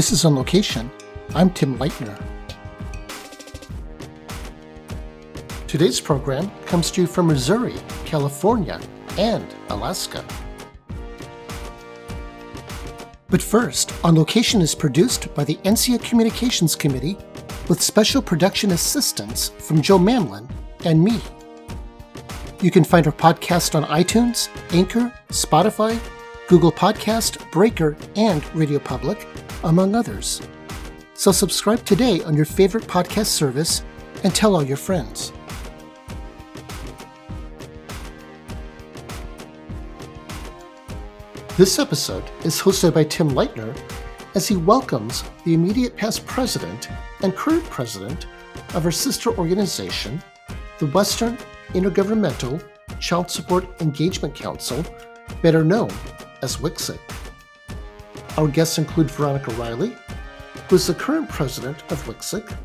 This is On Location. I'm Tim Leitner. Today's program comes to you from Missouri, California, and Alaska. But first, On Location is produced by the NCSEA Communications Committee with special production assistance from Joe Mamlin and me. You can find our podcast on iTunes, Anchor, Spotify, Google Podcast, Breaker, and Radio Public, among others. So subscribe today on your favorite podcast service and tell all your friends. This episode is hosted by Tim Leitner as he welcomes the immediate past president and current president of our sister organization, the Western Intergovernmental Child Support Engagement Council, better known as WICSEC. Our guests include Veronica Riley, who is the current president of WICSEC.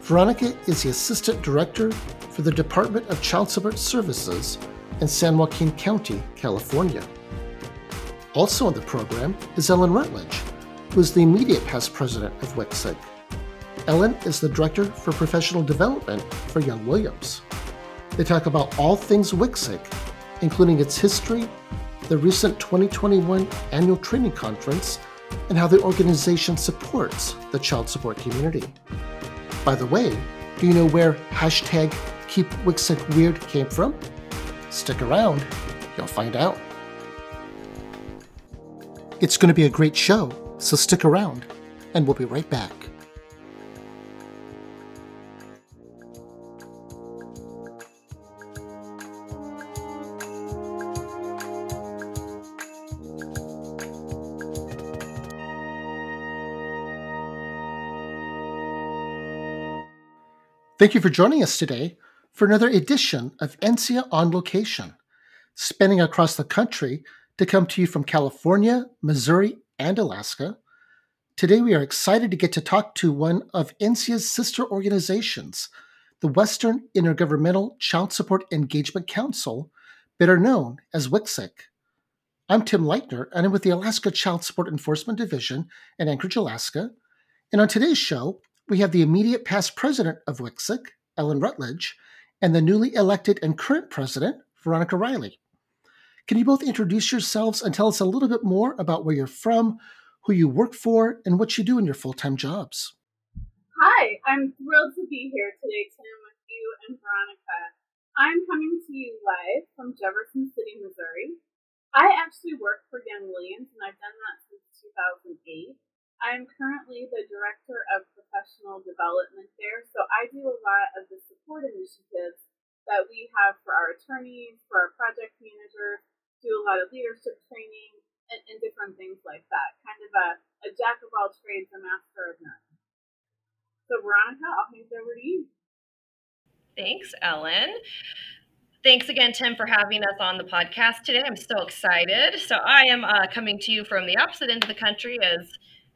Veronica is the assistant director for the Department of Child Support Services in San Joaquin County, California. Also on the program is Ellen Rutledge, who is the immediate past president of WICSEC. Ellen is the director for professional development for Young Williams. They talk about all things WICSEC, including its history, the recent 2021 annual training conference, and how the organization supports the child support community. By the way, do you know where hashtag Keep Weird came from? Stick around, you'll find out. It's going to be a great show, so stick around, and we'll be right back. Thank you for joining us today for another edition of NCSEA on Location, spanning across the country to come to you from California, Missouri, and Alaska. Today, we are excited to get to talk to one of NCSEA's sister organizations, the Western Intergovernmental Child Support Engagement Council, better known as WICSEC. I'm Tim Leitner, and I'm with the Alaska Child Support Enforcement Division in Anchorage, Alaska. And on today's show, we have the immediate past president of WICSEC, Ellen Rutledge, and the newly elected and current president, Veronica Riley. Can you both introduce yourselves and tell us a little bit more about where you're from, who you work for, and what you do in your full time jobs? Hi, I'm thrilled to be here today, Tim, with you and Veronica. I'm coming to you live from Jefferson City, Missouri. I actually work for Young Williams, and I've done that since 2008. I'm currently the Director Development there, so I do a lot of the support initiatives that we have for our attorneys, for our project managers, do a lot of leadership training and, and different things like that. Kind of a, a jack of all trades, a master of none. So, Veronica, I'll hand it over to you. Thanks, Ellen. Thanks again, Tim, for having us on the podcast today. I'm so excited. So, I am uh, coming to you from the opposite end of the country as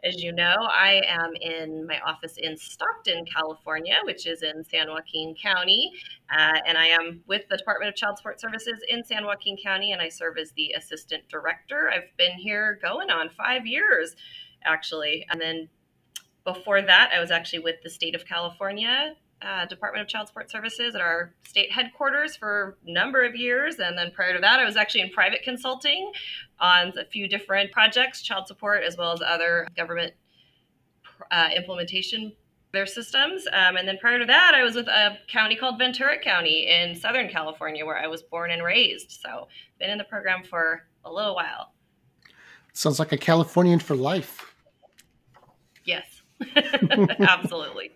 as you know, I am in my office in Stockton, California, which is in San Joaquin County. Uh, and I am with the Department of Child Support Services in San Joaquin County, and I serve as the assistant director. I've been here going on five years, actually. And then before that, I was actually with the state of California uh, Department of Child Support Services at our state headquarters for a number of years. And then prior to that, I was actually in private consulting on a few different projects, child support, as well as other government uh, implementation their systems. Um, and then prior to that, I was with a county called Ventura County in Southern California, where I was born and raised. So been in the program for a little while. Sounds like a Californian for life. Yes, absolutely.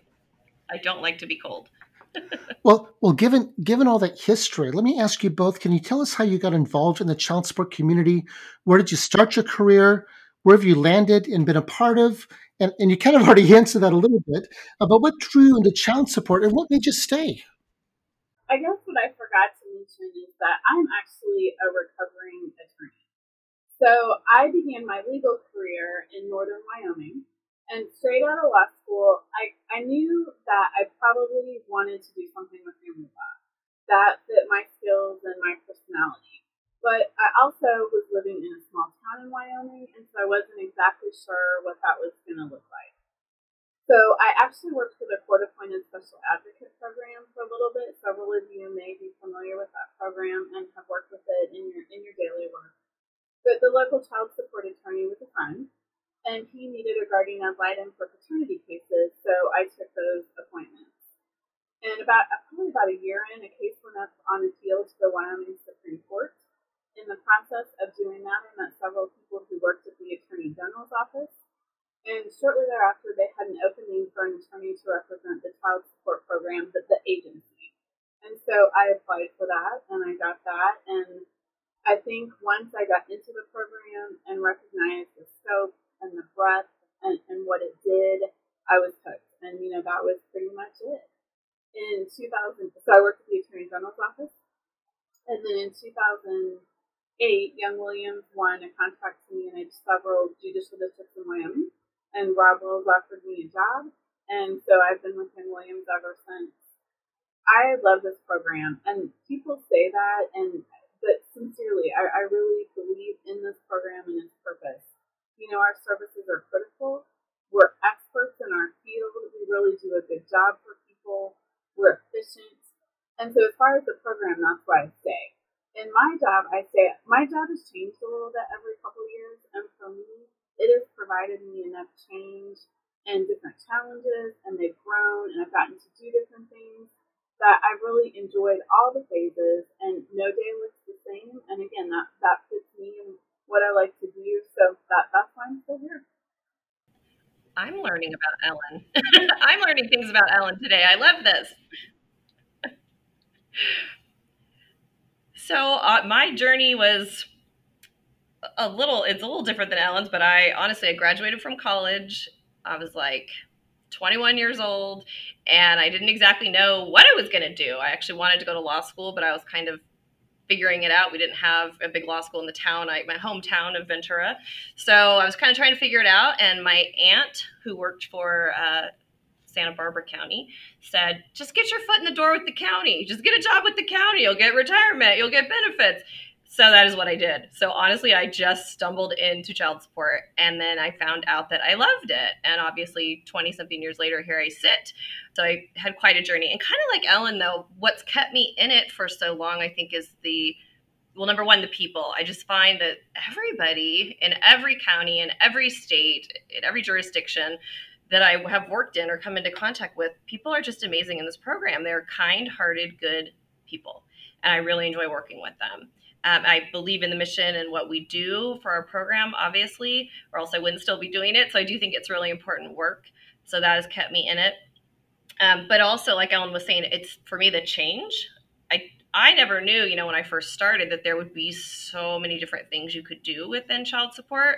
I don't like to be cold. well, well, given given all that history, let me ask you both. Can you tell us how you got involved in the child support community? Where did you start your career? Where have you landed and been a part of? And, and you kind of already answered that a little bit uh, about what drew you into child support and what made you stay. I guess what I forgot to mention is that I'm actually a recovering attorney. So I began my legal career in northern Wyoming and straight out of law school, I, I knew that I probably wanted to do something with family law that fit my skills and my personality. But I also was living in a small town in Wyoming, and so I wasn't exactly sure what that was going to look like. So I actually worked for the court appointed special advocate program for a little bit. Several of you may be familiar with that program and have worked with it in your in your daily work. But the local child support attorney was a friend, and he needed a guardian ad litem for paternity cases, so I took those appointments. And about uh, probably about a year in, a case went up on appeal to the Wyoming Supreme Court in the process of doing that, I met several people who worked at the Attorney General's office. And shortly thereafter, they had an opening for an attorney to represent the child support program, the, the agency. And so I applied for that and I got that. And I think once I got into the program and recognized the scope and the breadth and, and what it did, I was hooked. And, you know, that was pretty much it. In 2000, so I worked at the Attorney General's office. And then in 2000, eight, Young Williams won a contract to manage several judicial districts in Wyoming, and Rob Wills offered me a job, and so I've been with Young Williams ever since. I love this program, and people say that, and but sincerely, I, I really believe in this program and its purpose. You know, our services are critical. We're experts in our field. We really do a good job for people. We're efficient. And so, as far as the program, that's why I stay in my job, I say my job has changed a little bit every couple of years, and for me, it has provided me enough change and different challenges, and they've grown, and I've gotten to do different things that I've really enjoyed all the phases, and no day looks the same. And again, that that fits me what I like to do, so that that's why I'm still here. I'm learning about Ellen. I'm learning things about Ellen today. I love this. So uh, my journey was a little it's a little different than Ellen's, but I honestly I graduated from college. I was like 21 years old and I didn't exactly know what I was going to do. I actually wanted to go to law school, but I was kind of figuring it out. We didn't have a big law school in the town, I, my hometown of Ventura. So I was kind of trying to figure it out. And my aunt, who worked for uh, Santa Barbara County, said, just get your foot in the door with the county. Just get a job with the county. You'll get retirement. You'll get benefits. So that is what I did. So honestly, I just stumbled into child support and then I found out that I loved it. And obviously, 20 something years later, here I sit. So I had quite a journey. And kind of like Ellen, though, what's kept me in it for so long, I think, is the well, number one, the people. I just find that everybody in every county, in every state, in every jurisdiction, that I have worked in or come into contact with, people are just amazing in this program. They're kind hearted, good people. And I really enjoy working with them. Um, I believe in the mission and what we do for our program, obviously, or else I wouldn't still be doing it. So I do think it's really important work. So that has kept me in it. Um, but also, like Ellen was saying, it's for me the change. I I never knew, you know, when I first started, that there would be so many different things you could do within child support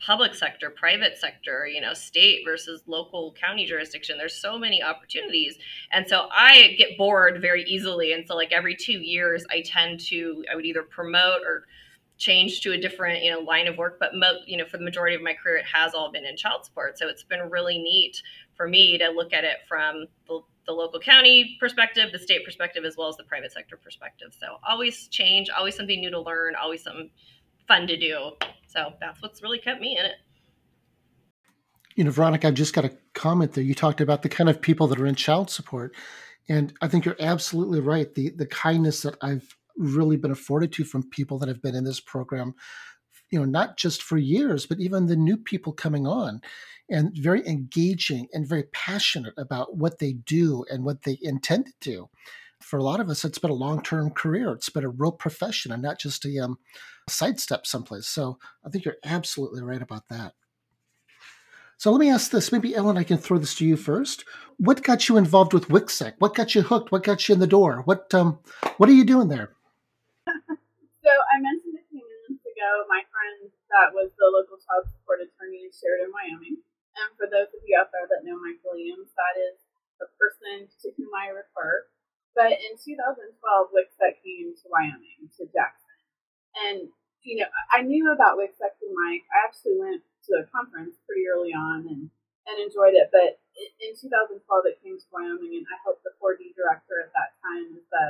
public sector, private sector, you know, state versus local county jurisdiction. There's so many opportunities. And so I get bored very easily. And so like every two years I tend to I would either promote or change to a different, you know, line of work. But mo- you know, for the majority of my career it has all been in child support. So it's been really neat for me to look at it from the the local county perspective, the state perspective, as well as the private sector perspective. So always change, always something new to learn, always something fun to do. So that's what's really kept me in it. You know, Veronica, I just got a comment there. You talked about the kind of people that are in child support. And I think you're absolutely right. The the kindness that I've really been afforded to from people that have been in this program, you know, not just for years, but even the new people coming on and very engaging and very passionate about what they do and what they intend to do. For a lot of us, it's been a long term career. It's been a real profession and not just a um, sidestep someplace. So I think you're absolutely right about that. So let me ask this. Maybe Ellen, I can throw this to you first. What got you involved with WICSEC? What got you hooked? What got you in the door? What um, what are you doing there? so I mentioned a few minutes ago my friend that was the local child support attorney in Sheridan, Wyoming. And for those of you out there that know Mike Williams, that is the person to whom I refer. But in 2012, WICSEC came to Wyoming, to Jackson. And you know, I knew about WICSEC through Mike. I actually went to a conference pretty early on and, and enjoyed it. But in 2012, it came to Wyoming, and I helped the 4D director at that time as the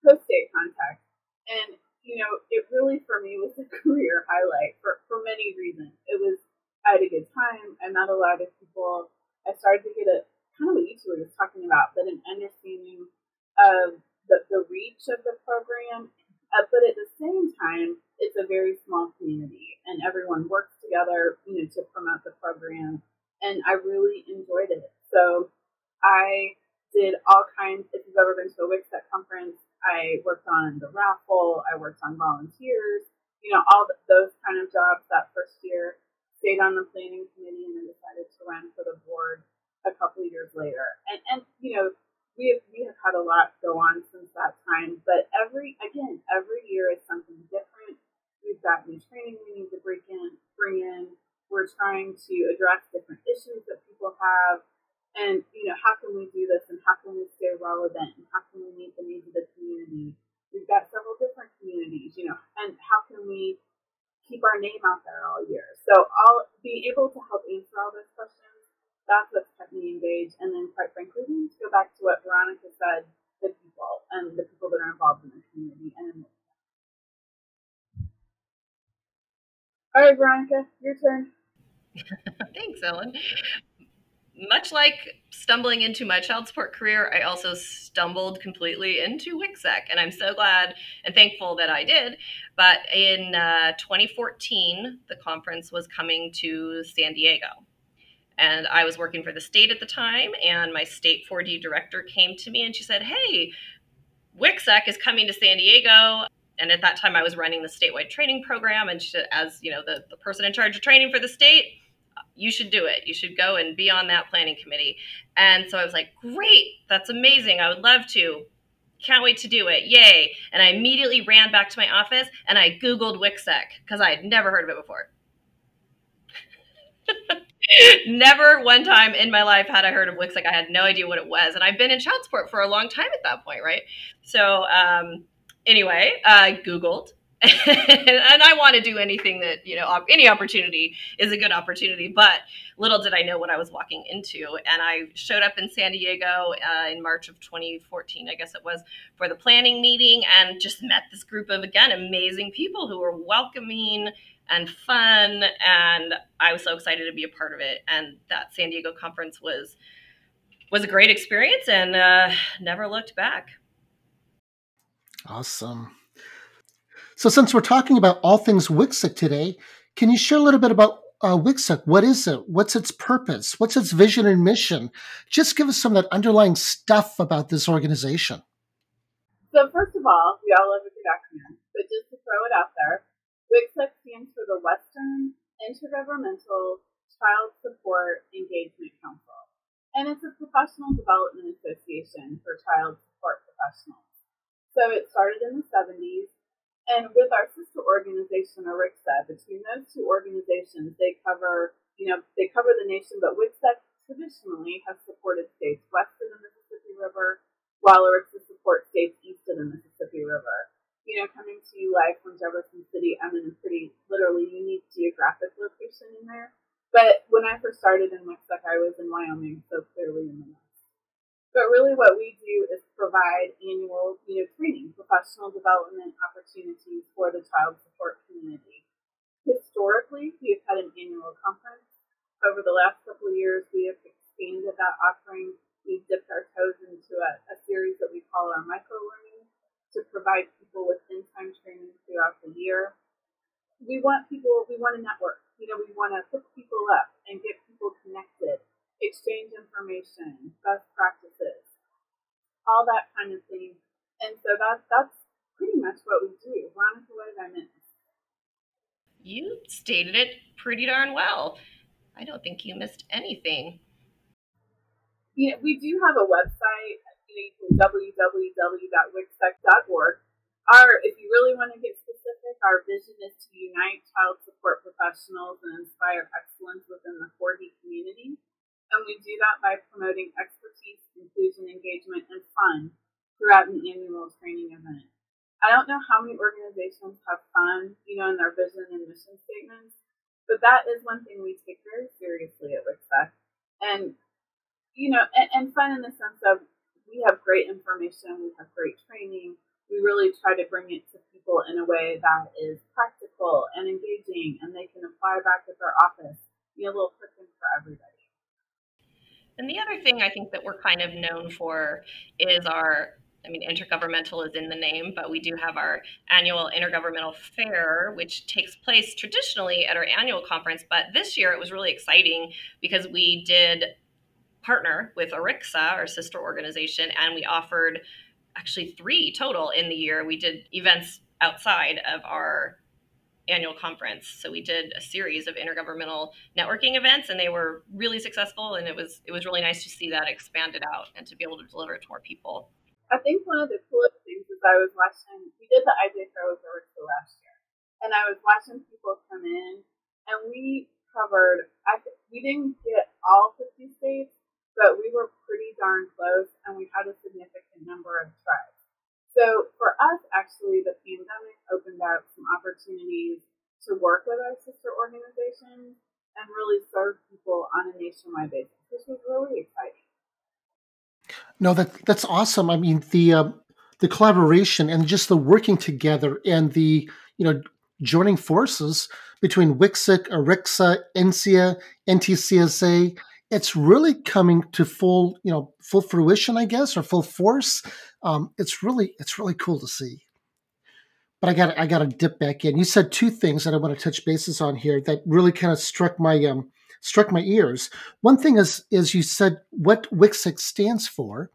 post-state contact. And, you you know, it really for me was a career highlight for, for many reasons. It was, I had a good time. I met a lot of people. I started to get a kind of what you two were just talking about, but an understanding of the, the reach of the program. Uh, but at the same time, it's a very small community and everyone works together, you know, to promote the program. And I really enjoyed it. So I did all kinds, if you've ever been to a WICSEC conference, I worked on the raffle, I worked on volunteers, you know, all the, those kind of jobs that first year. Stayed on the planning committee and then decided to run for the board a couple years later. And and you know, we have we have had a lot go on since that time, but every again, every year is something different. We've got new training we need to bring in bring in. We're trying to address different issues that people have and you know how can we do this and how can we stay relevant and how can we meet the needs of the community we've got several different communities you know and how can we keep our name out there all year so i'll be able to help answer all those questions that's what's kept me engaged. And then quite frankly to go back to what veronica said the people and the people that are involved in the community and all right veronica your turn. Thanks, Ellen. Much like stumbling into my child support career, I also stumbled completely into WICSEC, and I'm so glad and thankful that I did. But in uh, 2014, the conference was coming to San Diego, and I was working for the state at the time, and my state 4D director came to me and she said, "Hey, WICSEC is coming to San Diego." And at that time, I was running the statewide training program, and she, as you know, the, the person in charge of training for the state, you should do it. You should go and be on that planning committee. And so I was like, great, that's amazing. I would love to. Can't wait to do it. Yay. And I immediately ran back to my office and I Googled WICSEC because I had never heard of it before. never one time in my life had I heard of WICSEC. I had no idea what it was. And I've been in child support for a long time at that point, right? So, um, anyway, I Googled and I want to do anything that you know any opportunity is a good opportunity. But little did I know what I was walking into, and I showed up in San Diego uh, in March of 2014, I guess it was, for the planning meeting, and just met this group of again amazing people who were welcoming and fun, and I was so excited to be a part of it. And that San Diego conference was was a great experience, and uh, never looked back. Awesome. So, since we're talking about all things WICSEC today, can you share a little bit about uh, WICSEC? What is it? What's its purpose? What's its vision and mission? Just give us some of that underlying stuff about this organization. So, first of all, we all love a good acronym, but just to throw it out there, WICSEC stands for the Western Intergovernmental Child Support Engagement Council, and it's a professional development association for child support professionals. So, it started in the 70s and with our sister organization, ERICSA, between those two organizations, they cover, you know, they cover the nation, but WICSEC traditionally has supported states west of the Mississippi River, while ERICSA supports states east of the Mississippi River. You know, coming to you live from Jefferson City, I'm in a pretty literally unique geographic location in there. But when I first started in WICSEC, I was in Wyoming, so clearly in the north. But really, what we do is provide annual, you know, training, professional development opportunities for the child support community. Historically, we have had an annual conference. Over the last couple of years, we have expanded that offering. We've dipped our toes into a, a series that we call our micro learning to provide people with in-time training throughout the year. We want people, we want to network. You know, we want to hook people up and get people connected exchange information, best practices, all that kind of thing. And so that that's pretty much what we do. Veronica, what did I miss? You stated it pretty darn well. I don't think you missed anything. You know, we do have a website, you know, you Our, if you really want to get specific, our vision is to unite child support professionals and inspire excellence within the 4D community and we do that by promoting expertise, inclusion, engagement, and fun throughout an annual training event. I don't know how many organizations have fun, you know, in their vision and mission statements, but that is one thing we take very seriously at WICSEC. And, you know, and, and fun in the sense of we have great information, we have great training, we really try to bring it to people in a way that is practical and engaging and they can apply back at their office. Be a little quicker for everybody. And the other thing I think that we're kind of known for is our I mean, intergovernmental is in the name, but we do have our annual intergovernmental fair, which takes place traditionally at our annual conference. But this year it was really exciting because we did partner with ERICSA, our sister organization, and we offered actually three total in the year. We did events outside of our annual conference. So we did a series of intergovernmental networking events and they were really successful and it was it was really nice to see that expanded out and to be able to deliver it to more people. I think one of the coolest things is I was watching we did the IJ Fair with last year. And I was watching people come in and we covered I we didn't get all 50 states, but we were pretty darn close and we had a significant number of tribes. So for us, actually, the pandemic opened up some opportunities to work with our sister organizations and really serve people on a nationwide basis, which was really exciting. No, that that's awesome. I mean, the uh, the collaboration and just the working together and the you know joining forces between WICSEC, ERICSA, NCSEA, NTCSA, it's really coming to full you know full fruition, I guess, or full force um, it's really it's really cool to see. But I got I got to dip back in. You said two things that I want to touch bases on here that really kind of struck my um, struck my ears. One thing is is you said what WICSEC stands for,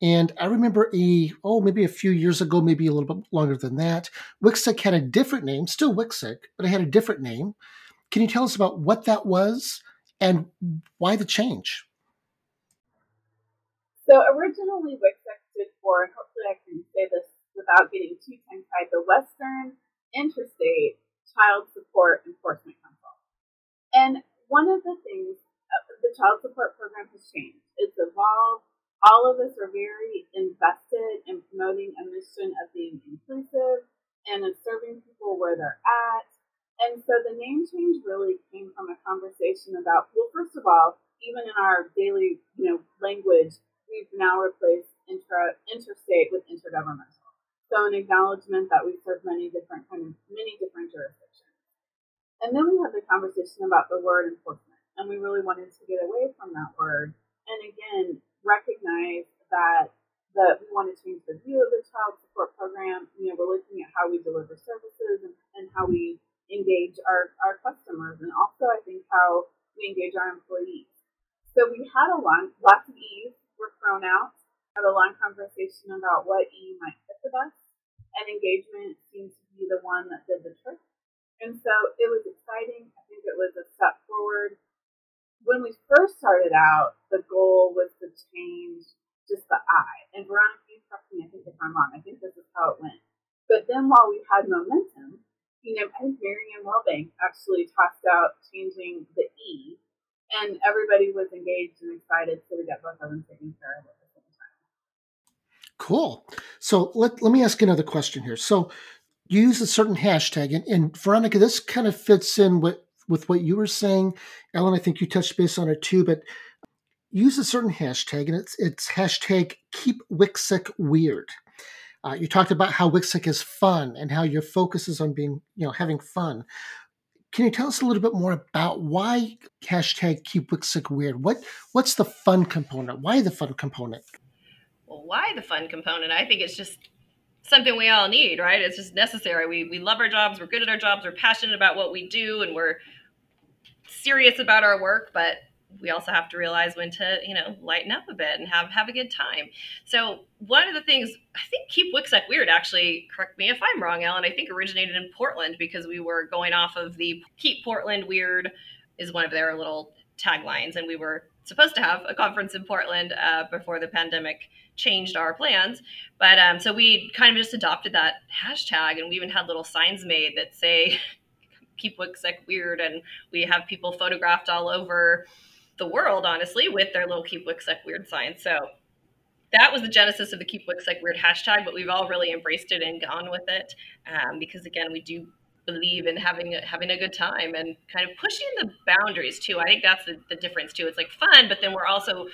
and I remember a oh maybe a few years ago, maybe a little bit longer than that. WICSEC had a different name, still WICSEC, but it had a different name. Can you tell us about what that was and why the change? So originally, WICSEC for, and hopefully I can say this without getting too tongue tied, the Western Interstate Child Support Enforcement Council. And one of the things, uh, the child support program has changed. It's evolved. All of us are very invested in promoting a mission of being inclusive and of serving people where they're at. And so the name change really came from a conversation about, well, first of all, even in our daily, you know, language, we've now replaced intra interstate with intergovernmental. So an acknowledgement that we serve many different kind of many different jurisdictions. And then we had the conversation about the word enforcement, and we really wanted to get away from that word, and again recognize that that we want to change the view of the child support program. You know, we're looking at how we deliver services and, and how we engage our, our customers, and also I think how we engage our employees. So we had a lot, lots of E's were thrown out had a long conversation about what E might fit the best, and engagement seemed to be the one that did the trick. And so it was exciting. I think it was a step forward. When we first started out, the goal was to change just the I. And Veronica, you correct me, I think if I'm wrong. I think this is how it went. But then while we had momentum, you know, I think Marianne Wellbank actually tossed out changing the E, and everybody was engaged and excited, so we got both of them taken care of. Cool. So let, let me ask another question here. So you use a certain hashtag, and, and Veronica, this kind of fits in with, with what you were saying. Ellen, I think you touched base on it too, but use a certain hashtag, and it's, it's hashtag keep WICSEC weird. Uh, you talked about how WICSEC is fun and how your focus is on being, you know, having fun. Can you tell us a little bit more about why hashtag keep WICSEC weird? What what's the fun component? Why the fun component? well, why the fun component? I think it's just something we all need, right? It's just necessary. We, we love our jobs, we're good at our jobs, we're passionate about what we do, and we're serious about our work, but we also have to realize when to, you know, lighten up a bit and have have a good time. So one of the things I think Keep WICSEC Weird actually, correct me if I'm wrong, Ellen, I think originated in Portland because we were going off of the Keep Portland Weird is one of their little taglines, and we were supposed to have a conference in Portland uh, before the pandemic changed our plans. But um, so we kind of just adopted that hashtag, and we even had little signs made that say "Keep WICSEC Weird," and we have people photographed all over the world, honestly, with their little "Keep WICSEC Weird" signs. So that was the genesis of the Keep WICSEC Weird hashtag, but we've all really embraced it and gone with it um, because, again, we do believe in having a, having a good time and kind of pushing the boundaries too. I think that's the, the difference too. It's like fun, but then we're also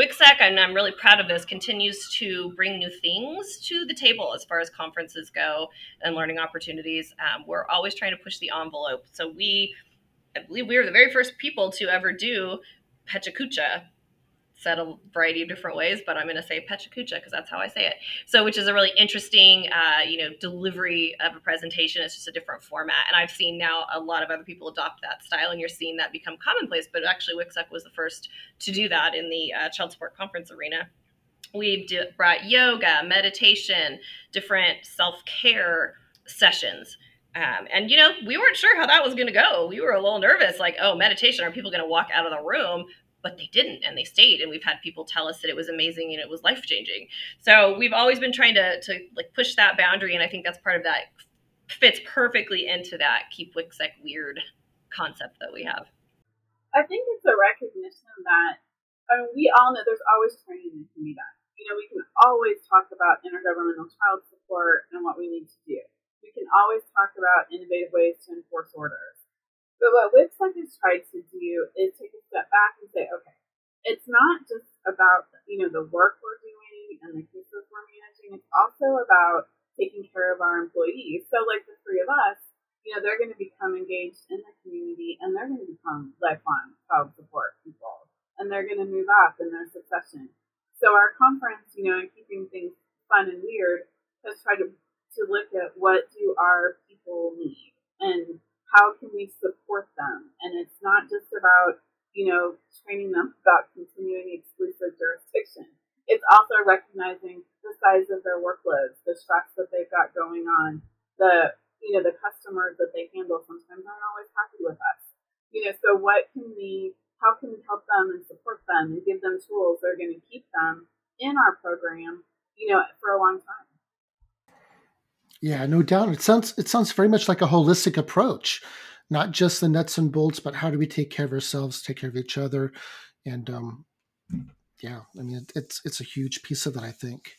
WICSEC, and I'm really proud of this, continues to bring new things to the table as far as conferences go and learning opportunities. Um, we're always trying to push the envelope. So we, I believe we were the very first people to ever do PechaKucha, said a variety of different ways, but I'm going to say PechaKucha because that's how I say it. So, which is a really interesting, uh, you know, delivery of a presentation. It's just a different format, and I've seen now a lot of other people adopt that style, and you're seeing that become commonplace. But actually, WICSEC was the first to do that in the uh, child support conference arena. We've d- brought yoga, meditation, different self care sessions. Um, and you know, we weren't sure how that was going to go. We were a little nervous, like, oh, meditation, are people going to walk out of the room? but they didn't and they stayed and we've had people tell us that it was amazing and it was life changing so we've always been trying to to like push that boundary and i think that's part of that fits perfectly into that keep WICSEC weird concept that we have i think it's a recognition that I mean, we all know there's always training that can be done you know we can always talk about intergovernmental child support and what we need to do can always talk about innovative ways to enforce orders but what WICSEC has tried to do is take a step back and say, okay, it's not just about you know the work we're doing and the cases we're managing. It's also about taking care of our employees. So, like the three of us, you know, they're going to become engaged in the community and they're going to become lifelong child support people, and they're going to move up in their succession. So, our conference, you know, and keeping things fun and weird, has tried to to look at what do our people need and how can we support them? And it's not just about, you know, training them about continuing exclusive jurisdiction. It's also recognizing the size of their workloads, the stress that they've got going on, the you know, the customers that they handle sometimes aren't always happy with us. You know, so what can we how can we help them and support them and give them tools that are going to keep them in our program, you know, for a long time? Yeah, no doubt. It sounds it sounds very much like a holistic approach, not just the nuts and bolts, but how do we take care of ourselves, take care of each other, and um, yeah, I mean it's it's a huge piece of that. I think.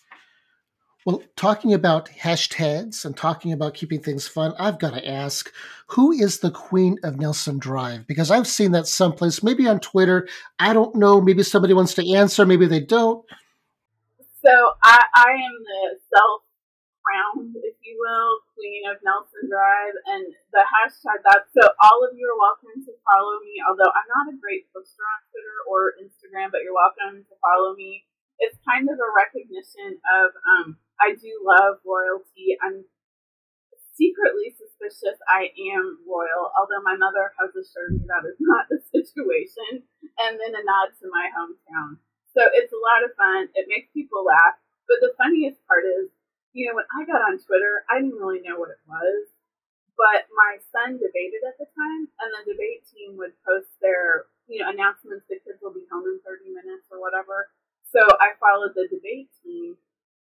Well, talking about hashtags and talking about keeping things fun, I've got to ask, who is the queen of Nelson Drive? Because I've seen that someplace, maybe on Twitter. I don't know. Maybe somebody wants to answer. Maybe they don't. So I, I am the self crowned, if you will, Queen of Nelson Drive, and the hashtag that. So all of you are welcome to follow me. Although I'm not a great poster on Twitter or Instagram, but you're welcome to follow me. It's kind of a recognition of um, I do love royalty. I'm secretly suspicious I am royal, although my mother has assured me that is not the situation, and then a nod to my hometown. So it's a lot of fun. It makes people laugh. But the funniest part is you know, when I got on Twitter, I didn't really know what it was, but my son debated at the time, and the debate team would post their, you know, announcements that kids will be home in 30 minutes or whatever. So I followed the debate team,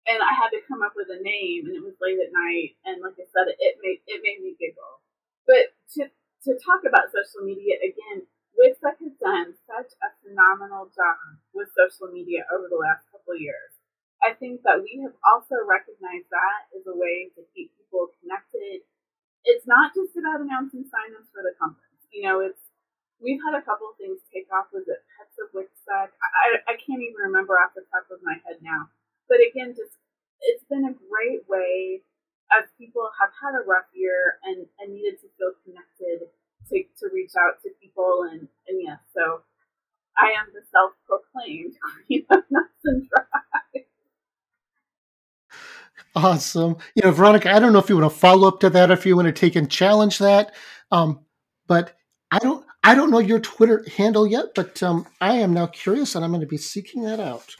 and I had to come up with a name, and it was late at night, and like I said, it made it made me giggle. But to to talk about social media again, WICSEC has done such a phenomenal job with social media over the last couple years. I think that we have also recognized that as a way to keep people connected. It's not just about announcing sign-ups for the conference. You know, it's we've had a couple of things take off. Was it Pets of WICSEC? I, I can't even remember off the top of my head now. But again, just it's been a great way as people have had a rough year and, and needed to feel connected to, to reach out to people and, and yes, so I am the self-proclaimed queen of Nelson Drive. Awesome. You know, Veronica, I don't know if you want to follow up to that, if you want to take and challenge that. Um, but I don't I don't know your Twitter handle yet, but um, I am now curious and I'm going to be seeking that out.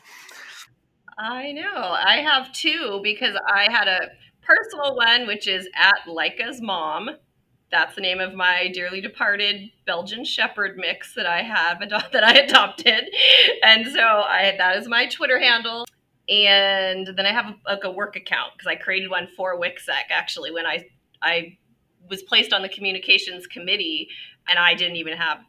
I know. I have two because I had a personal one, which is at Leica's mom. That's the name of my dearly departed Belgian Shepherd mix that I have that I adopted, and so I that is my Twitter handle and then I have a, like a work account because I created one for WICSEC actually when I I was placed on the communications committee and I didn't even have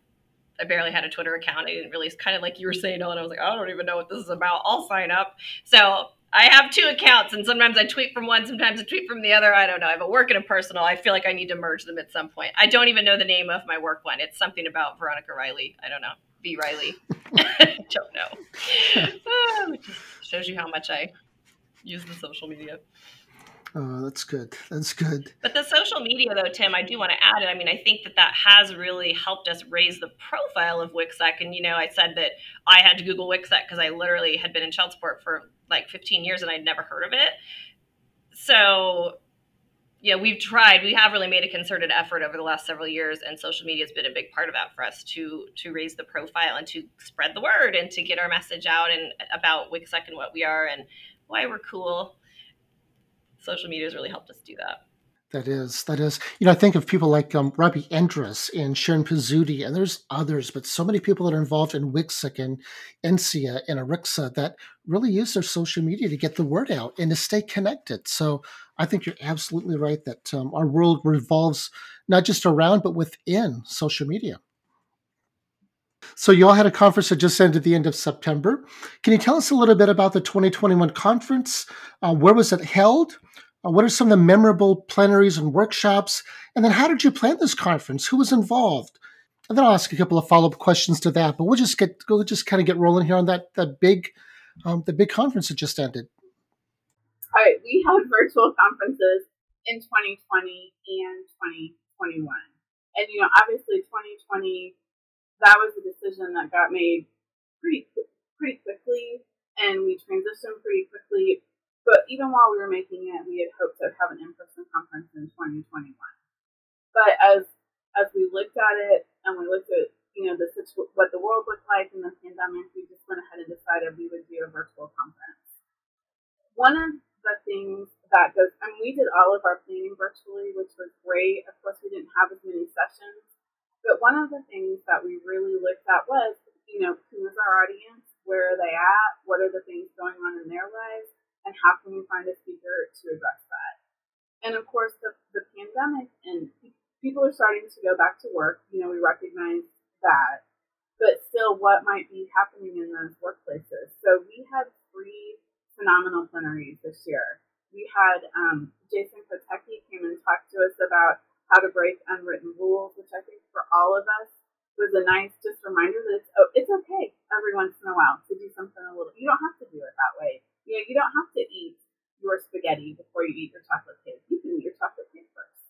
I barely had a Twitter account. I didn't really kind of like you were saying, Ellen. I was like, I don't even know what this is about. I'll sign up. So I have two accounts, and sometimes I tweet from one, sometimes I tweet from the other. I don't know. I have a work and a personal. I feel like I need to merge them at some point. I don't even know the name of my work one. It's something about Veronica Riley. I don't know V Riley. I don't know. Ah, Shows you how much I use the social media. Oh, that's good. That's good. But the social media, though, Tim, I do want to add it. I mean, I think that that has really helped us raise the profile of WICSEC. And, you know, I said that I had to Google WICSEC because I literally had been in child support for like 15 years and I'd never heard of it. So, yeah, we've tried. We have really made a concerted effort over the last several years, and social media has been a big part of that for us to to raise the profile and to spread the word and to get our message out and about WICSEC and what we are and why we're cool social media has really helped us do that. That is, that is. You know, I think of people like um, Robbie Andrus and Sharon Pizzuti, and there's others, but so many people that are involved in WICSEC and NCSEA and ERICSA that really use their social media to get the word out and to stay connected. So I think you're absolutely right that um, our world revolves not just around, but within social media. So you all had a conference that just ended at the end of September. Can you tell us a little bit about the 2021 conference? Uh, where was it held? Uh, what are some of the memorable plenaries and workshops? And then how did you plan this conference? Who was involved? And then I'll ask a couple of follow up questions to that. But we'll just get we'll just kind of get rolling here on that that big um, the big conference that just ended. We had virtual conferences in 2020 and 2021, and you know obviously 2020 that was a decision that got made pretty pretty quickly, and we transitioned pretty quickly but even while we were making it, we had hoped to have an in-person conference in 2021. But as as we looked at it and we looked at you know the what the world looked like in the pandemic, we just went ahead and decided we would do a virtual conference. One of the things that goes, mean, we did all of our planning virtually, which was great. Of course, we didn't have as many sessions, but one of the things that we really looked at was, you know, who is our audience? Where are they at? What are the things going on in their lives? and how can we find a speaker to address that? And of course, the, the pandemic and people are starting to go back to work. You know, we recognize that, but still, what might be happening in those workplaces? So we had three phenomenal plenaries this year. We had um, Jason Kotecki came and talked to us about how to break unwritten rules, which I think for all of us was a nice just reminder that it's oh, it's okay every once in a while to do something a little. You don't have to do it that way you know, you don't have to eat your spaghetti before you eat your chocolate cake. You can eat your chocolate cake first.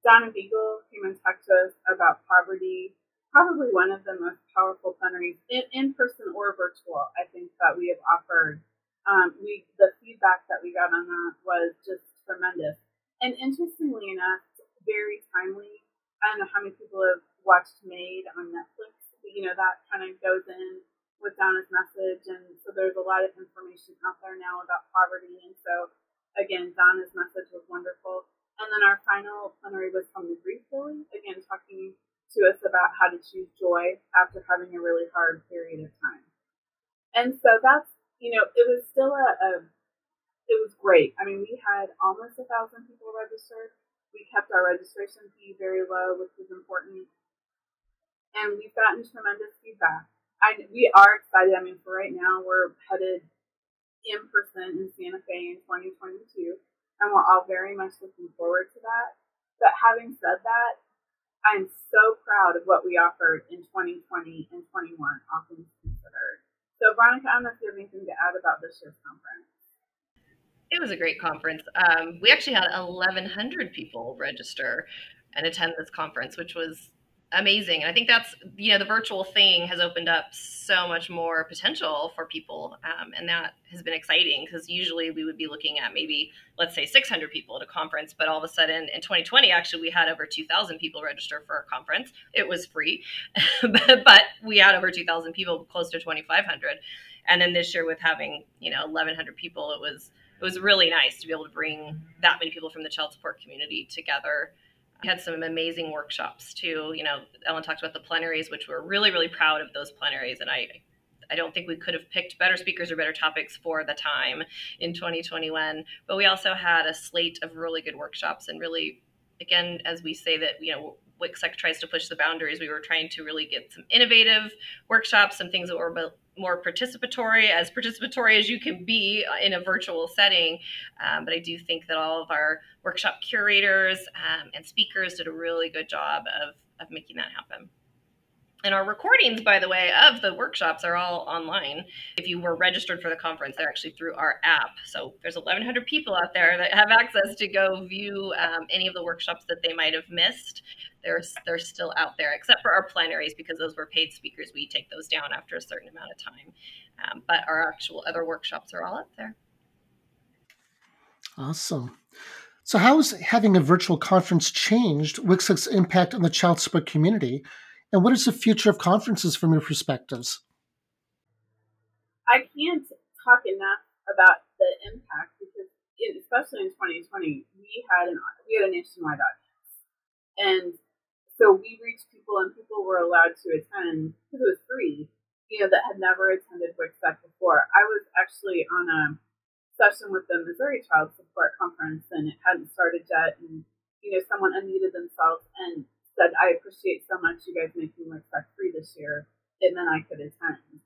Donna Beegle came and talked to us about poverty, probably one of the most powerful plenaries in, in person or virtual, I think, that we have offered. Um, we the feedback that we got on that was just tremendous. And interestingly enough, very timely. I don't know how many people have watched Maid on Netflix. You know, that kind of goes in with Donna's message. And so there's a lot of information out there now about poverty. And so, again, Donna's message was wonderful. And then our final plenary was from the Grief Bully, again, talking to us about how to choose joy after having a really hard period of time. And so that's, you know, it was still a, a it was great. I mean, we had almost a thousand people registered. We kept our registration fee very low, which was important. And we've gotten tremendous feedback. I, we are excited. I mean, for right now, we're headed in person in Santa Fe in 2022, and we're all very much looking forward to that. But having said that, I'm so proud of what we offered in 2020 and 21, all things considered. So, Veronica, I don't know if you have anything to add about this year's conference. It was a great conference. Um, we actually had 1,100 people register and attend this conference, which was amazing. And I think that's, you know, the virtual thing has opened up so much more potential for people. Um, and that has been exciting because usually we would be looking at maybe, let's say, 600 people at a conference. But all of a sudden in 2020, actually, we had over 2,000 people register for a conference. It was free, but we had over 2,000 people, close to 2,500. And then this year with having, you know, 1,100 people, it was, it was really nice to be able to bring that many people from the child support community together we had some amazing workshops too. You know, Ellen talked about the plenaries, which we're really, really proud of those plenaries. And I, I don't think we could have picked better speakers or better topics for the time in 2021. But we also had a slate of really good workshops and really, again, as we say that, you know, WICSEC tries to push the boundaries. We were trying to really get some innovative workshops, some things that were more participatory, as participatory as you can be in a virtual setting. Um, but I do think that all of our workshop curators um, and speakers did a really good job of, of making that happen. And our recordings, by the way, of the workshops are all online. If you were registered for the conference, they're actually through our app. So there's 1,100 people out there that have access to go view um, any of the workshops that they might have missed. They're, they're still out there, except for our plenaries, because those were paid speakers. We take those down after a certain amount of time. Um, but our actual other workshops are all up there. Awesome. So, how has having a virtual conference changed WICSEC's impact on the child support community? And what is the future of conferences from your perspectives? I can't talk enough about the impact because, especially in 2020, we had an we had a nationwide audience, and so we reached people, and people were allowed to attend because it was free. You know, that had never attended WICSEC before. I was actually on a session with the Missouri Child Support Conference, and it hadn't started yet, and you know, someone unmuted themselves and said, I appreciate so much you guys making WICSEC free this year. It meant I could attend.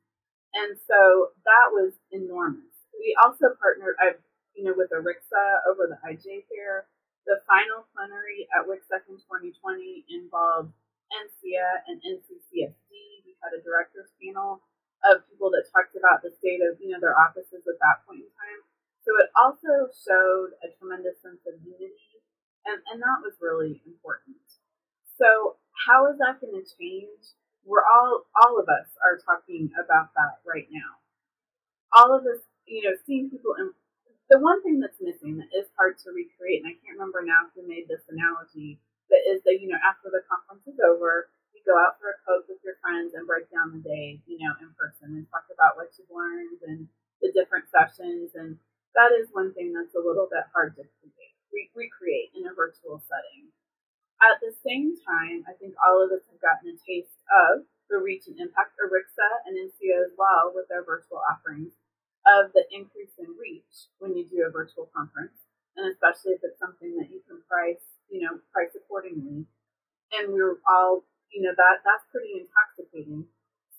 And so that was enormous. We also partnered, I've, you know, with ERICSA over the IJ fair. The final plenary at WICSEC in 2020 involved NCSEA and NCCSD. We had a director's panel of people that talked about the state of, you know, their offices at that point in time. So it also showed a tremendous sense of unity, and, and that was really important. So how is that going to change? We're all, all of us are talking about that right now. All of us, you know, seeing people in the one thing that's missing that is hard to recreate, and I can't remember now who made this analogy, but is that, you know, after the conference is over, you go out for a Coke with your friends and break down the day, you know, in person and talk about what you've learned and the different sessions. And that is one thing that's a little bit hard to create, re- recreate in a virtual setting. At the same time, I think all of us have gotten a taste of the reach and impact of ERICSA and NCSEA as well with their virtual offerings of the increase in reach when you do a virtual conference, and especially if it's something that you can price, you know, price accordingly. And we're all, you know, that that's pretty intoxicating.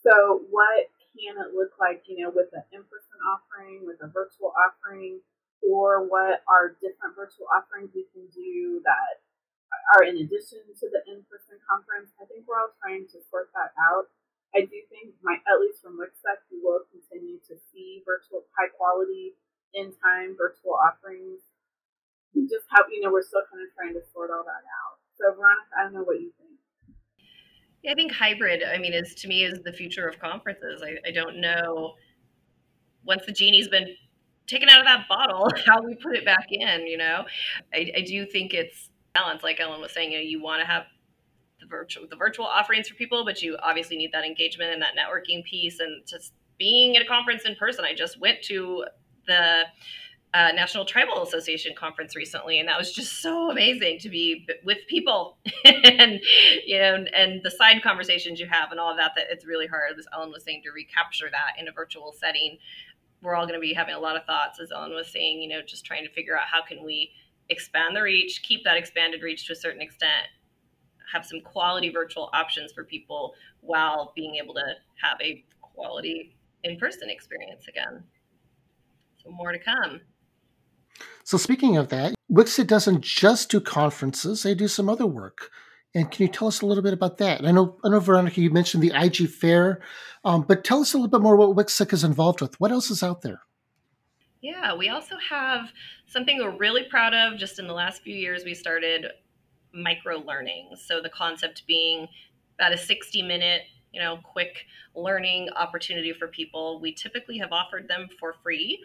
So what can it look like, you know, with an in-person offering, with a virtual offering, or what are different virtual offerings we can do that are in addition to the in-person conference. I think we're all trying to sort that out. I do think, my, at least from WICSEC, we will continue to see virtual high quality in time virtual offerings. We just have, you know, we're still kind of trying to sort all that out. So, Veronica, I don't know what you think. Yeah, I think hybrid, I mean, is to me is the future of conferences. I, I don't know once the genie's been taken out of that bottle, how we put it back in, you know? I, I do think it's balance, like Ellen was saying, you know, you want to have the virtual the virtual offerings for people, but you obviously need that engagement and that networking piece and just being at a conference in person. I just went to the uh, National Tribal Association conference recently, and that was just so amazing to be with people and you know and the side conversations you have and all of that. That it's really hard, as Ellen was saying, to recapture that in a virtual setting. We're all going to be having a lot of thoughts, as Ellen was saying. You know, just trying to figure out how can we expand the reach, keep that expanded reach to a certain extent, have some quality virtual options for people while being able to have a quality in person experience again. So, more to come. So, speaking of that, WICSEC doesn't just do conferences, they do some other work. And can you tell us a little bit about that? I know, I know, Veronica, you mentioned the IG Fair, um, but tell us a little bit more what WICSEC is involved with. What else is out there? Yeah, we also have something we're really proud of. Just in the last few years, we started micro learning. So the concept being about a 60 minute, you know, quick learning opportunity for people. We typically have offered them for free.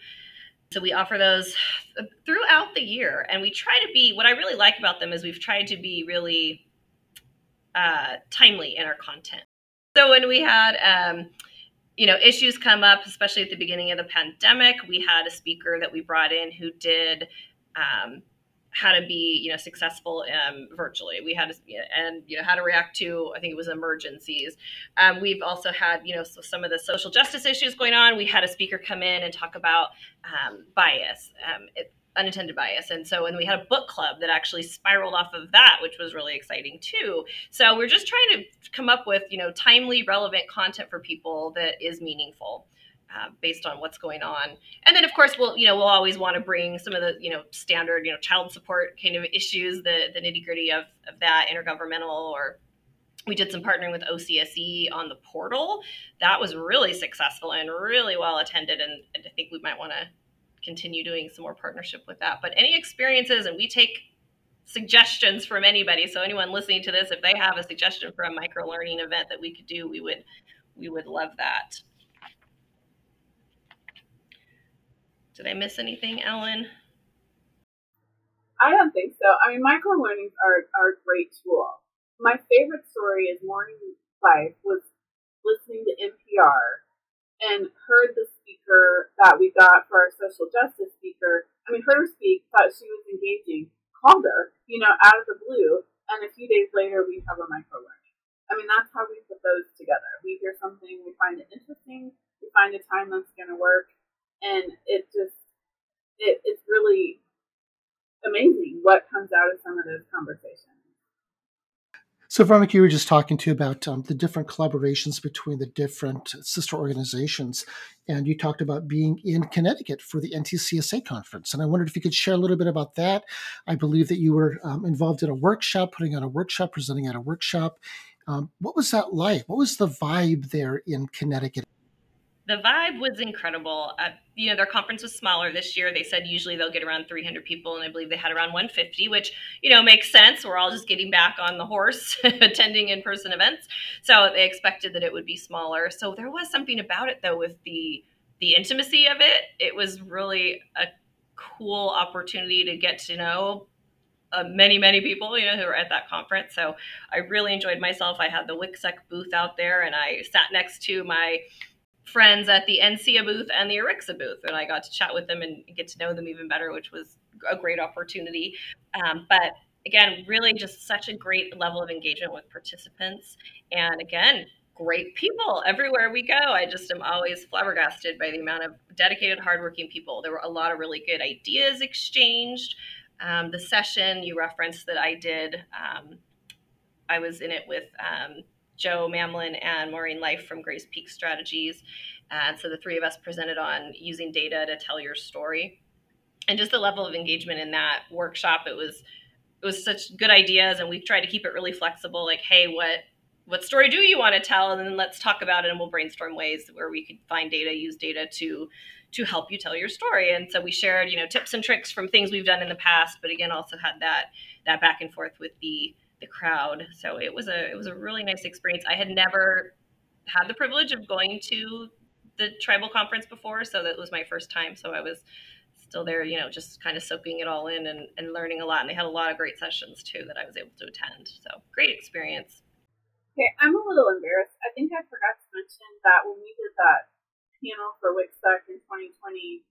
So we offer those throughout the year, and we try to be. What I really like about them is we've tried to be really uh, timely in our content. So when we had um, you know issues come up especially at the beginning of the pandemic we had a speaker that we brought in who did um, how to be you know successful um, virtually we had to, and you know how to react to i think it was emergencies um, we've also had you know so some of the social justice issues going on we had a speaker come in and talk about um, bias um, it, unintended bias. And so, and we had a book club that actually spiraled off of that, which was really exciting too. So we're just trying to come up with, you know, timely, relevant content for people that is meaningful. Uh, based on what's going on, and then of course we'll you know we'll always want to bring some of the you know standard you know child support kind of issues, the the nitty gritty of, of that intergovernmental or we did some partnering with OCSE on the portal. That was really successful and really well attended. And, and I think we might want to continue doing some more partnership with that. But any experiences, and we take suggestions from anybody. So anyone listening to this, if they have a suggestion for a micro learning event that we could do, we would we would love that. Did I miss anything, Ellen? I don't think so. I mean, micro learnings are, are a great tool. My favorite story is Maureen Life was listening to NPR and heard the speaker that we got for our social justice speaker. I mean, heard her speak, thought she was engaging, called her, you know, out of the blue, and a few days later we have a micro learning. I mean, that's how we put those together. We hear something, we find it interesting, we find a time that's going to work, and it just, it, it's really amazing what comes out of some of those conversations. So, Veronica, you were just talking to about um, the different collaborations between the different sister organizations, and you talked about being in Connecticut for the NTCSA conference. And I wondered if you could share a little bit about that. I believe that you were um, involved in a workshop, putting on a workshop, presenting at a workshop. Um, what was that like? What was the vibe there in Connecticut? The vibe was incredible. Uh, you know, their conference was smaller this year. They said usually they'll get around 300 people, and I believe they had around 150, which you know makes sense. We're all just getting back on the horse, attending in-person events, so they expected that it would be smaller. So there was something about it though, with the the intimacy of it. It was really a cool opportunity to get to know uh, many, many people, you know, who were at that conference. So I really enjoyed myself. I had the WICSEC booth out there, and I sat next to my friends at the NCSEA booth and the ERICSA booth, and I got to chat with them and get to know them even better, which was a great opportunity. Um, but again, really just such a great level of engagement with participants, and again, great people everywhere we go. I just am always flabbergasted by the amount of dedicated, hardworking people. There were a lot of really good ideas exchanged. Um, the session you referenced that I did, um, I was in it with um, Joe Mamlin and Maureen Life from Grace Peak Strategies. And so the three of us presented on using data to tell your story. And just the level of engagement in that workshop, it was it was such good ideas and we tried to keep it really flexible, like, hey, what what story do you want to tell? And then let's talk about it and we'll brainstorm ways where we could find data, use data to to help you tell your story. And so we shared, you know, tips and tricks from things we've done in the past, but again also had that that back and forth with the the crowd. So it was a it was a really nice experience. I had never had the privilege of going to the tribal conference before, so that was my first time. So I was still there, you know, just kind of soaking it all in and, and learning a lot. And they had a lot of great sessions too that I was able to attend. So great experience. Okay, I'm a little embarrassed. I think I forgot to mention that when we did that panel for WICSEC in 2020,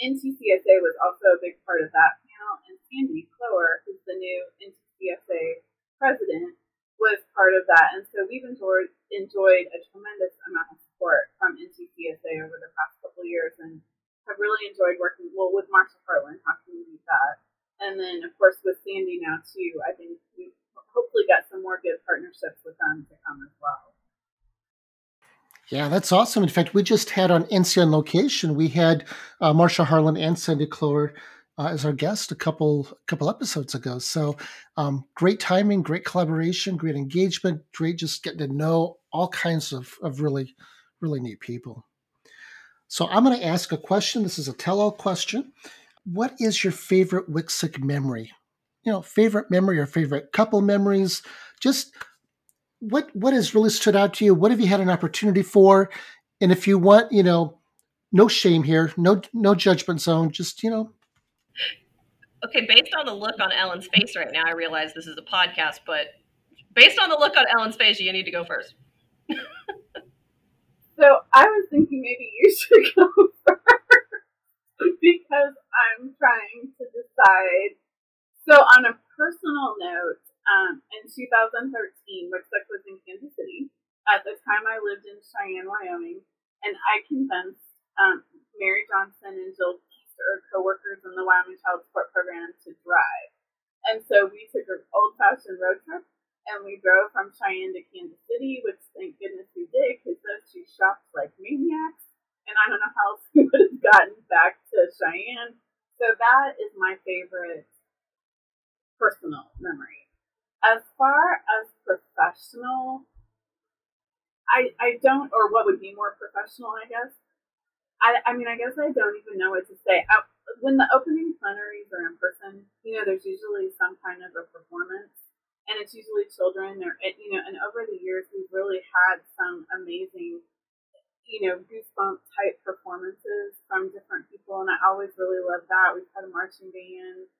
NTCSA was also a big part of that panel, and Sandy Clower, who's the new NTCSA president was part of that. And so we've enjoyed enjoyed a tremendous amount of support from NTCSA over the past couple of years and have really enjoyed working well with Marsha Harlan, how can we do that? And then of course with Sandy now too, I think we hopefully got some more good partnerships with them to come as well. Yeah, that's awesome. In fact, we just had on NC on location, we had uh, Marsha Harlan and Sandy Clower uh, as our guest a couple couple episodes ago. So um, great timing, great collaboration, great engagement, great just getting to know all kinds of, of really really neat people. So I'm going to ask a question. This is a tell-all question. What is your favorite WICSEC memory? You know, favorite memory or favorite couple memories? Just what what has really stood out to you? What have you had an opportunity for? And if you want, you know, no shame here, no no judgment zone. Just you know, Okay, based on the look on Ellen's face right now, I realize this is a podcast, but based on the look on Ellen's face, you need to go first. so I was thinking maybe you should go first because I'm trying to decide. So on a personal note, um, in 2013, WICSEC was in Kansas City. At the time, I lived in Cheyenne, Wyoming, and I convinced um, Mary Johnson and Jill or coworkers in the Wyoming Child Support Program to drive. And so we took an old fashioned road trip and we drove from Cheyenne to Kansas City, which thank goodness we did because those two shopped like maniacs. And I don't know how else we would have gotten back to Cheyenne. So that is my favorite personal memory. As far as professional, I I don't, or what would be more professional, I guess. I, I mean, I guess I don't even know what to say. I, when the opening plenaries are in person, you know, there's usually some kind of a performance, and it's usually children. Or you know, and over the years, we've really had some amazing, you know, goosebump type performances from different people, and I always really love that. We've had a marching band.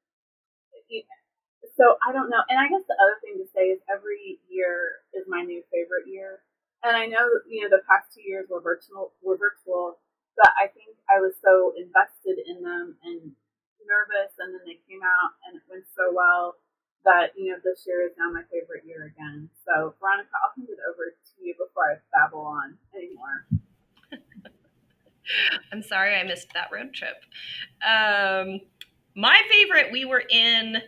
So I don't know, and I guess the other thing to say is every year is my new favorite year, and I know you know the past two years were virtual were virtual but I think I was so invested in them and nervous, and then they came out and it went so well that you know this year is now my favorite year again. So Veronica, I'll hand it over to you before I babble on anymore. I'm sorry I missed that road trip. Um, my favorite, we were in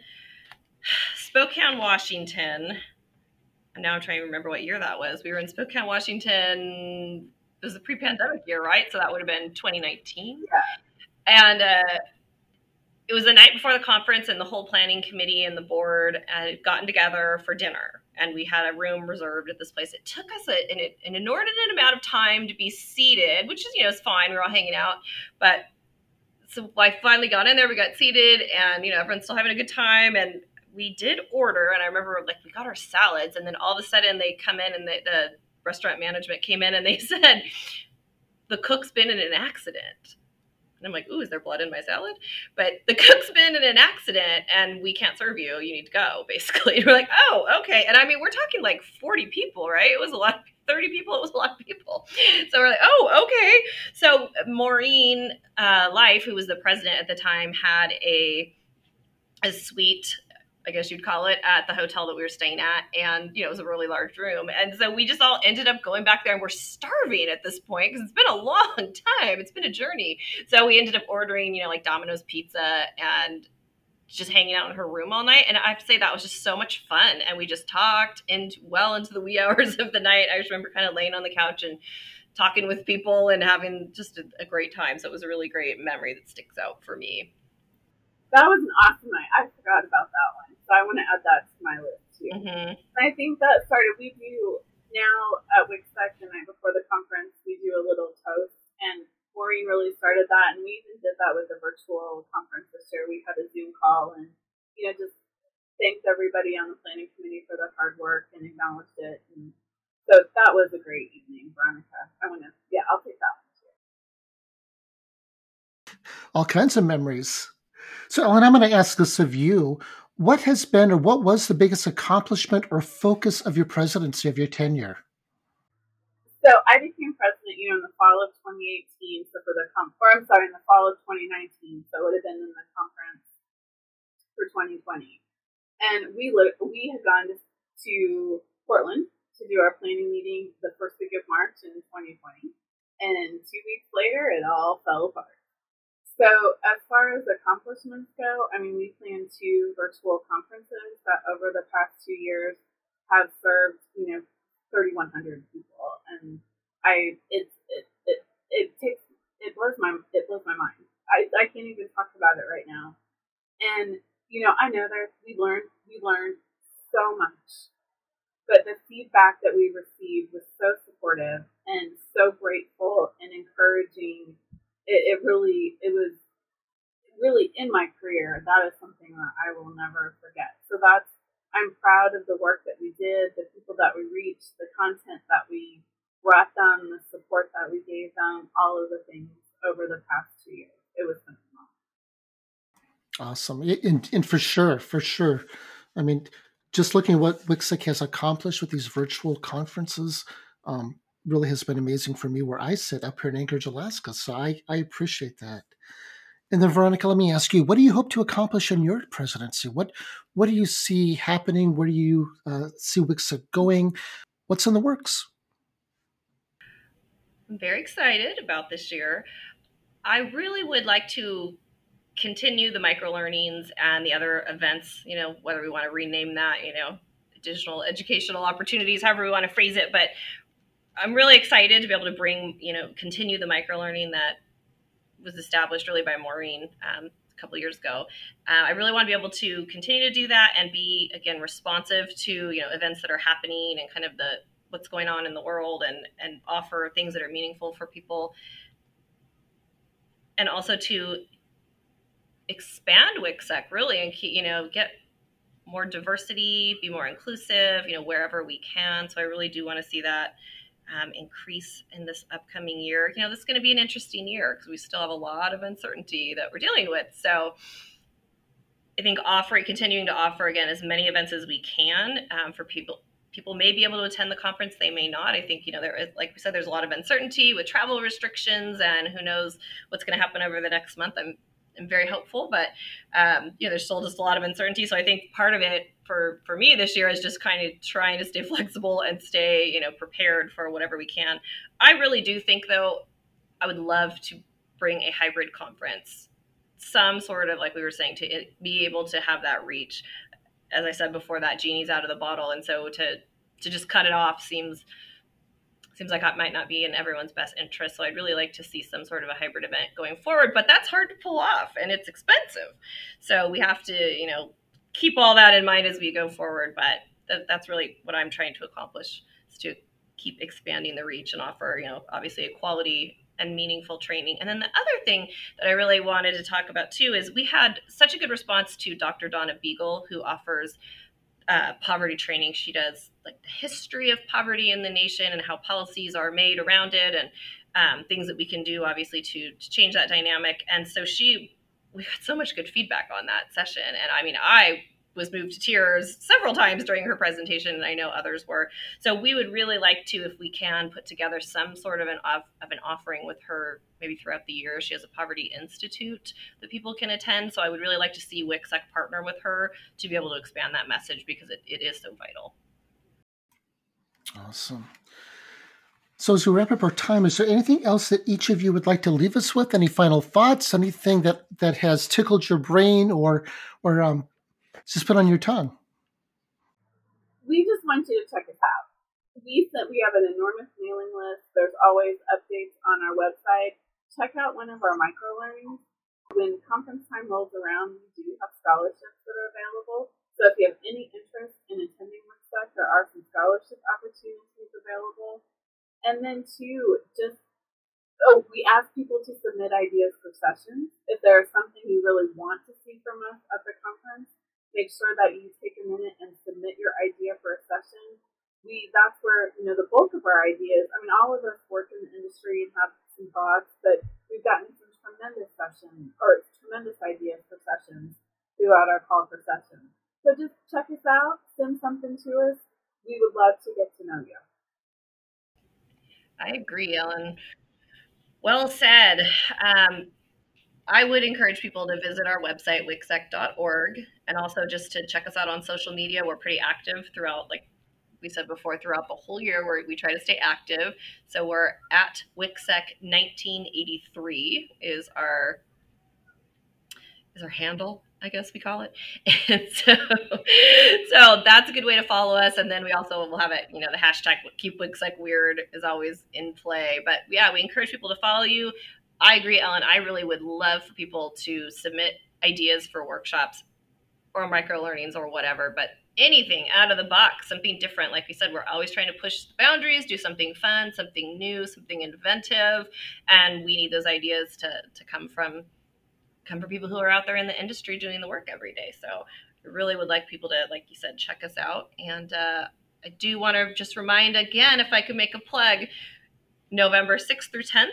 Spokane, Washington. Now I'm trying to remember what year that was. We were in Spokane, Washington it was a pre-pandemic year, right? So that would have been 2019. Yeah. And uh, it was the night before the conference, and the whole planning committee and the board had gotten together for dinner. And we had a room reserved at this place. It took us a, an, an inordinate amount of time to be seated, which is, you know, it's fine. We were all hanging out. But so I finally got in there, we got seated, and, you know, everyone's still having a good time. And we did order, and I remember like we got our salads, and then all of a sudden they come in and the, the restaurant management came in and they said, the cook's been in an accident. And I'm like, ooh, is there blood in my salad? But the cook's been in an accident and we can't serve you. You need to go, basically. And we're like, oh, okay. And I mean, we're talking like 40 people, right? It was a lot. 30 people, it was a lot of people. So we're like, oh, okay. So Maureen uh, Life, who was the president at the time, had a a suite I guess you'd call it, at the hotel that we were staying at. And, you know, it was a really large room. And so we just all ended up going back there and we're starving at this point because it's been a long time. It's been a journey. So we ended up ordering, you know, like Domino's pizza and just hanging out in her room all night. And I have to say that was just so much fun. And we just talked into well into the wee hours of the night. I just remember kind of laying on the couch and talking with people and having just a, a great time. So it was a really great memory that sticks out for me. That was an awesome night. I forgot about that one. So I want to add that to my list too. Mm-hmm. I think that started, we do now at WCSEC the night before the conference, we do a little toast. And Maureen really started that. And we even did that with the virtual conference this year. We had a Zoom call and, you know, just thanked everybody on the planning committee for their hard work and acknowledged it. And so that was a great evening, Veronica. I want to, yeah, I'll take that one too. All kinds of memories. So, Ellen, I'm going to ask this of you. What has been or what was the biggest accomplishment or focus of your presidency of your tenure? So I became president, you know, in the fall of 2018. So for the com- or I'm sorry, in the fall of 2019. So it would have been in the conference for 2020. And we li- we had gone to Portland to do our planning meeting the first week of March in 2020. And two weeks later, it all fell apart. So, as far as accomplishments go, I mean, we plan two virtual conferences that over the past two years have served, you know, 3,100 people, and I, it, it, it, it takes, it blows my, it blows my mind. I, I can't even talk about it right now. And you know, I know that we learned, we learned so much, but the feedback that we received was so supportive and so grateful and encouraging it, it really it was really in my career that is something that I will never forget. So that's I'm proud of the work that we did, the people that we reached, the content that we brought them, the support that we gave them, all of the things over the past two years. It was phenomenal. Awesome. And, and for sure, for sure. I mean, just looking at what WICSEC has accomplished with these virtual conferences, um, really has been amazing for me where I sit up here in Anchorage, Alaska. So I, I appreciate that. And then, Veronica, let me ask you: What do you hope to accomplish in your presidency? What What do you see happening? Where do you uh, see WICSEC going? What's in the works? I'm very excited about this year. I really would like to continue the micro learnings and the other events. You know, whether we want to rename that, you know, additional educational opportunities, however we want to phrase it, but I'm really excited to be able to bring, you know, continue the micro learning that was established really by Maureen. Um, a couple years ago. Uh, I really want to be able to continue to do that and be again responsive to you know events that are happening and kind of the what's going on in the world and and offer things that are meaningful for people and also to expand WICSEC really and keep, you know get more diversity, be more inclusive, you know wherever we can. So I really do want to see that um, increase in this upcoming year. You know this is going to be an interesting year because we still have a lot of uncertainty that we're dealing with. So. I think offering, continuing to offer again as many events as we can um, for people people may be able to attend the conference they may not i think you know there is like we said there's a lot of uncertainty with travel restrictions and who knows what's going to happen over the next month i'm, I'm very hopeful but um, you know there's still just a lot of uncertainty. So i think part of it for for me this year is just kind of trying to stay flexible and stay you know prepared for whatever we can. I really do think though i would love to bring a hybrid conference some sort of like we were saying to be able to have that reach. As I said before, that genie's out of the bottle, and so to to just cut it off seems seems like it might not be in everyone's best interest. So I'd really like to see some sort of a hybrid event going forward, but that's hard to pull off and it's expensive. So we have to, you know, keep all that in mind as we go forward. But th- that's really what I'm trying to accomplish is to keep expanding the reach and offer, you know, obviously a quality and meaningful training. And then the other thing that I really wanted to talk about too is we had such a good response to Dr. Donna Beegle, who offers uh, poverty training. She does like the history of poverty in the nation and how policies are made around it and um, things that we can do, obviously, to, to change that dynamic. And so she, we got so much good feedback on that session. And I mean, I was moved to tears several times during her presentation, and I know others were. So we would really like to, if we can, put together some sort of an of, of an offering with her maybe throughout the year. She has a poverty institute that people can attend. So I would really like to see WICSEC partner with her to be able to expand that message because it, it is so vital. Awesome. So as we wrap up our time, is there anything else that each of you would like to leave us with? Any final thoughts? Anything that that has tickled your brain or or um, just put on your tongue. We just want you to check us out. We said we have an enormous mailing list. There's always updates on our website. Check out one of our micro learnings. When conference time rolls around, we do have scholarships that are available. So if you have any interest in attending WICSEC, there are some scholarship opportunities available. And then two, just oh, we ask people to submit ideas for sessions. If there is something you really want to see from us make sure that you take a minute and submit your idea for a session. We that's where you know the bulk of our ideas. I mean, all of us work in the industry and have some thoughts, but we've gotten some tremendous sessions or tremendous ideas for sessions throughout our call for sessions. So just check us out, send something to us. We would love to get to know you. I agree, Ellen. Well said. Um, I would encourage people to visit our website, wicsec.org, and also just to check us out on social media. We're pretty active throughout, like we said before, throughout the whole year where we try to stay active. So we're at WICSEC 1983 is our is our handle. I guess we call it. And so, so that's a good way to follow us. And then we also will have it, you know, the hashtag keep WICSEC weird is always in play. But yeah, we encourage people to follow you. I agree, Ellen. I really would love for people to submit ideas for workshops or micro learnings or whatever, but anything out of the box, something different. Like we said, we're always trying to push the boundaries, do something fun, something new, something inventive, and we need those ideas to to come from come from people who are out there in the industry doing the work every day. So I really would like people to, like you said, check us out. And uh, I do want to just remind again, if I could make a plug, November 6th through 10th,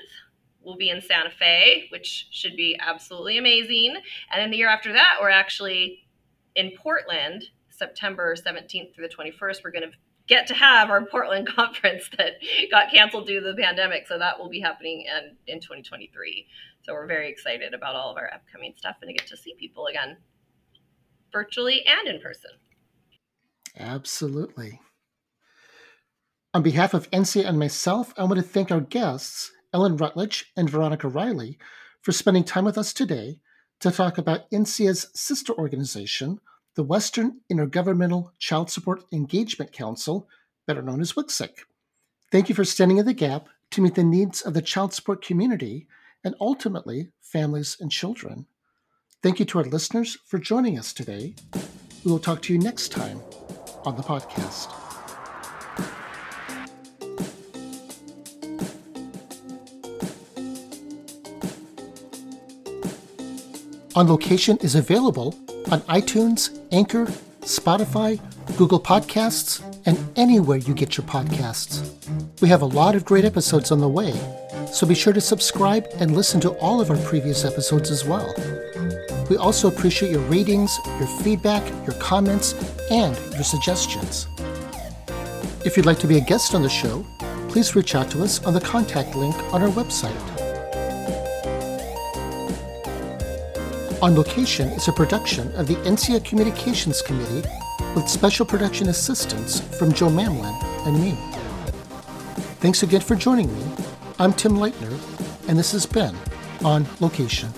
we'll be in Santa Fe, which should be absolutely amazing. And then the year after that, we're actually in Portland, September 17th through the 21st. We're going to get to have our Portland conference that got canceled due to the pandemic. So that will be happening in, in 2023. So we're very excited about all of our upcoming stuff and to get to see people again, virtually and in person. Absolutely. On behalf of NCSEA and myself, I want to thank our guests Ellen Rutledge and Veronica Riley, for spending time with us today to talk about NCSEA's sister organization, the Western Intergovernmental Child Support Engagement Council, better known as WICSEC. Thank you for standing in the gap to meet the needs of the child support community and ultimately families and children. Thank you to our listeners for joining us today. We will talk to you next time on the podcast. On Location is available on iTunes, Anchor, Spotify, Google Podcasts, and anywhere you get your podcasts. We have a lot of great episodes on the way, so be sure to subscribe and listen to all of our previous episodes as well. We also appreciate your ratings, your feedback, your comments, and your suggestions. If you'd like to be a guest on the show, please reach out to us on the contact link on our website. On Location is a production of the NCSEA Communications Committee with special production assistance from Joe Mamlin and me. Thanks again for joining me. I'm Tim Leitner, and this has been On Location.